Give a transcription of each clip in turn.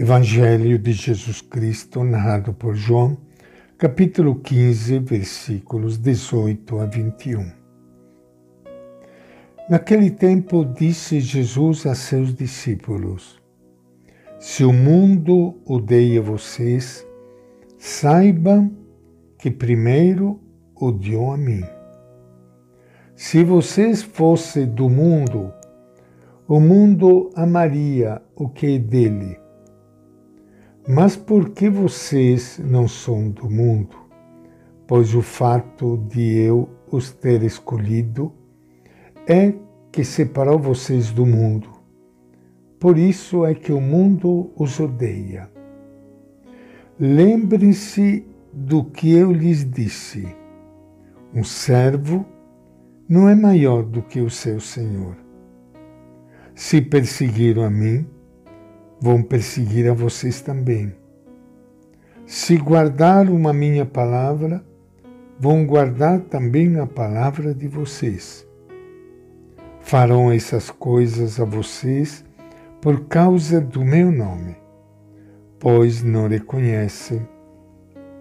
Evangelho de Jesus Cristo, narrado por João, capítulo 15, versículos 18 a 21. Naquele tempo disse Jesus a seus discípulos: Se o mundo odeia vocês, saibam que primeiro odiou a mim. Se vocês fossem do mundo, o mundo amaria o que é dele mas porque vocês não são do mundo, pois o fato de eu os ter escolhido é que separou vocês do mundo. Por isso é que o mundo os odeia. Lembrem-se do que eu lhes disse. Um servo não é maior do que o seu senhor. Se perseguiram a mim, vão perseguir a vocês também. Se guardaram a minha palavra, vão guardar também a palavra de vocês. Farão essas coisas a vocês por causa do meu nome, pois não reconhecem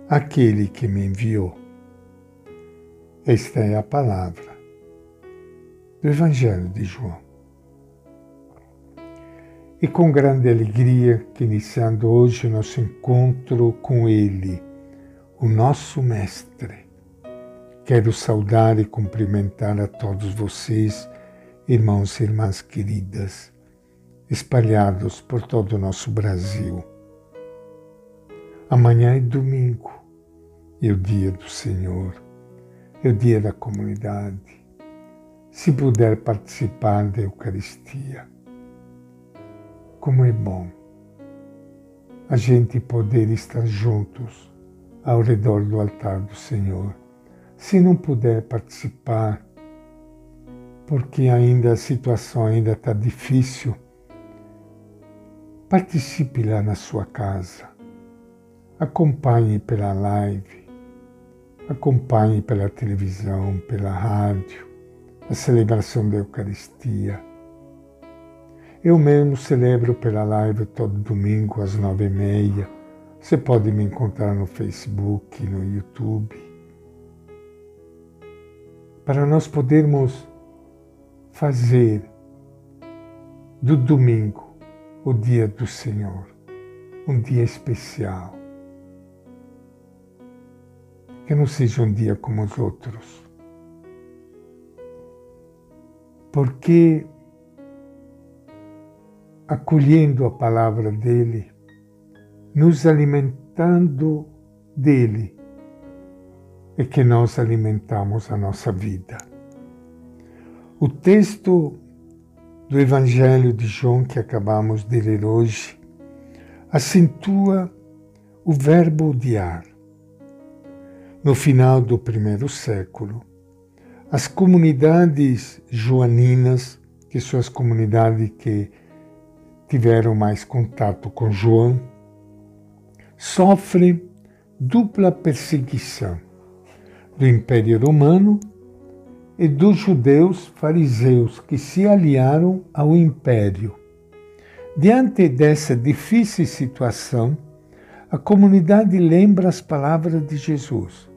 aquele que me enviou. Esta é a palavra do Evangelho de João. E com grande alegria que iniciando hoje o nosso encontro com Ele, o nosso Mestre, quero saudar e cumprimentar a todos vocês, irmãos e irmãs queridas, espalhados por todo o nosso Brasil. Amanhã é domingo, é o dia do Senhor, é o dia da comunidade. Se puder participar da Eucaristia, como é bom a gente poder estar juntos ao redor do altar do Senhor. Se não puder participar, porque ainda a situação ainda está difícil, participe lá na sua casa. Acompanhe pela live, acompanhe pela televisão, pela rádio, a celebração da Eucaristia. Eu mesmo celebro pela live todo domingo às nove e meia. Você pode me encontrar no Facebook, no YouTube. Para nós podermos fazer do domingo o dia do Senhor, um dia especial. Que não seja um dia como os outros. Porque acolhendo a palavra dele, nos alimentando dele, é que nós alimentamos a nossa vida. O texto do Evangelho de João que acabamos de ler hoje acentua o verbo odiar. No final do primeiro século, as comunidades joaninas, que são as comunidades que tiveram mais contato com João, sofrem dupla perseguição do Império Romano e dos judeus fariseus que se aliaram ao Império. Diante dessa difícil situação, a comunidade lembra as palavras de Jesus.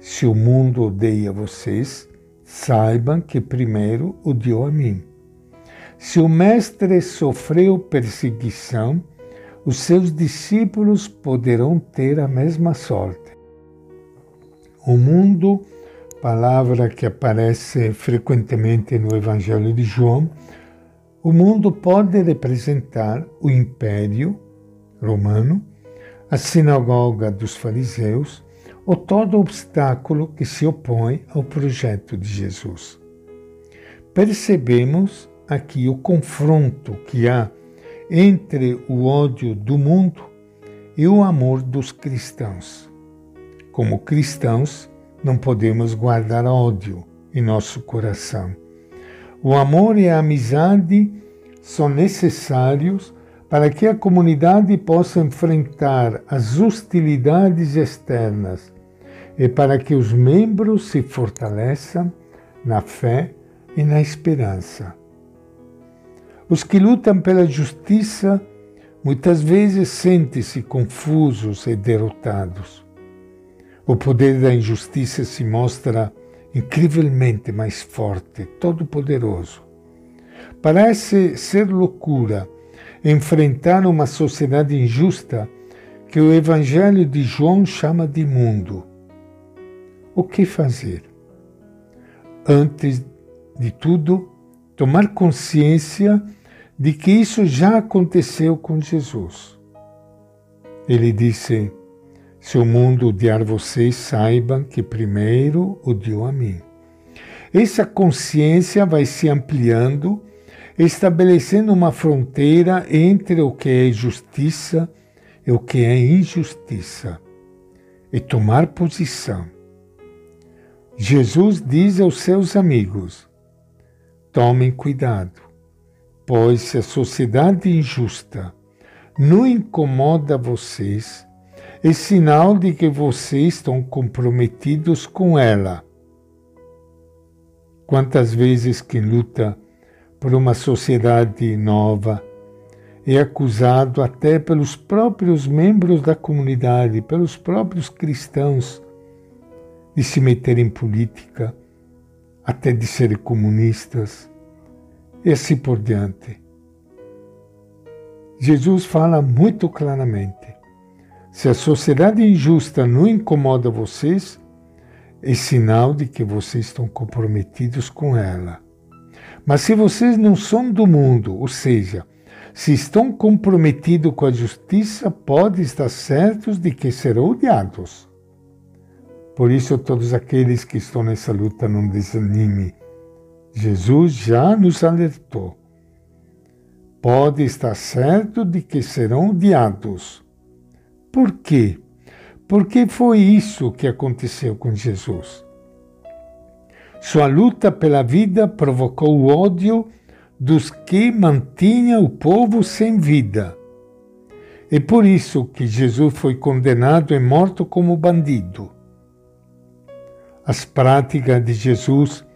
Se o mundo odeia vocês, saibam que primeiro odiou a mim. Se o Mestre sofreu perseguição, os seus discípulos poderão ter a mesma sorte. O mundo, palavra que aparece frequentemente no Evangelho de João, o mundo pode representar o Império Romano, a sinagoga dos fariseus ou todo obstáculo que se opõe ao projeto de Jesus. Percebemos aqui o confronto que há entre o ódio do mundo e o amor dos cristãos. Como cristãos, não podemos guardar ódio em nosso coração. O amor e a amizade são necessários para que a comunidade possa enfrentar as hostilidades externas e para que os membros se fortaleçam na fé e na esperança. Os que lutam pela justiça muitas vezes sentem-se confusos e derrotados. O poder da injustiça se mostra incrivelmente mais forte, todo-poderoso. Parece ser loucura enfrentar uma sociedade injusta que o Evangelho de João chama de mundo. O que fazer? Antes de tudo, tomar consciência de que isso já aconteceu com Jesus. Ele disse: Se o mundo odiar vocês, saibam que primeiro odiou a mim. Essa consciência vai se ampliando, estabelecendo uma fronteira entre o que é justiça e o que é injustiça, e tomar posição. Jesus diz aos seus amigos: tomem cuidado, pois se a sociedade injusta não incomoda vocês, é sinal de que vocês estão comprometidos com ela. Quantas vezes quem luta por uma sociedade nova é acusado até pelos próprios membros da comunidade, pelos próprios cristãos, de se meter em política, até de serem comunistas, e assim por diante. Jesus fala muito claramente: se a sociedade injusta não incomoda vocês, é sinal de que vocês estão comprometidos com ela. Mas se vocês não são do mundo, ou seja, se estão comprometidos com a justiça, podem estar certos de que serão odiados. Por isso, todos aqueles que estão nessa luta não desanime. Jesus já nos alertou. Pode estar certo de que serão odiados. Por quê? Porque foi isso que aconteceu com Jesus. Sua luta pela vida provocou o ódio dos que mantinham o povo sem vida. É por isso que Jesus foi condenado e morto como bandido. As práticas de Jesus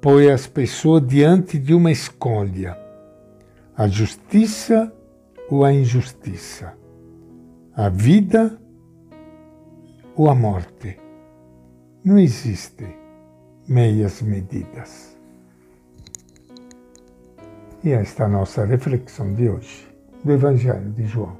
põem as pessoas diante de uma escolha: a justiça ou a injustiça, a vida ou a morte. Não existe meias medidas. E esta é a nossa reflexão de hoje do Evangelho de João.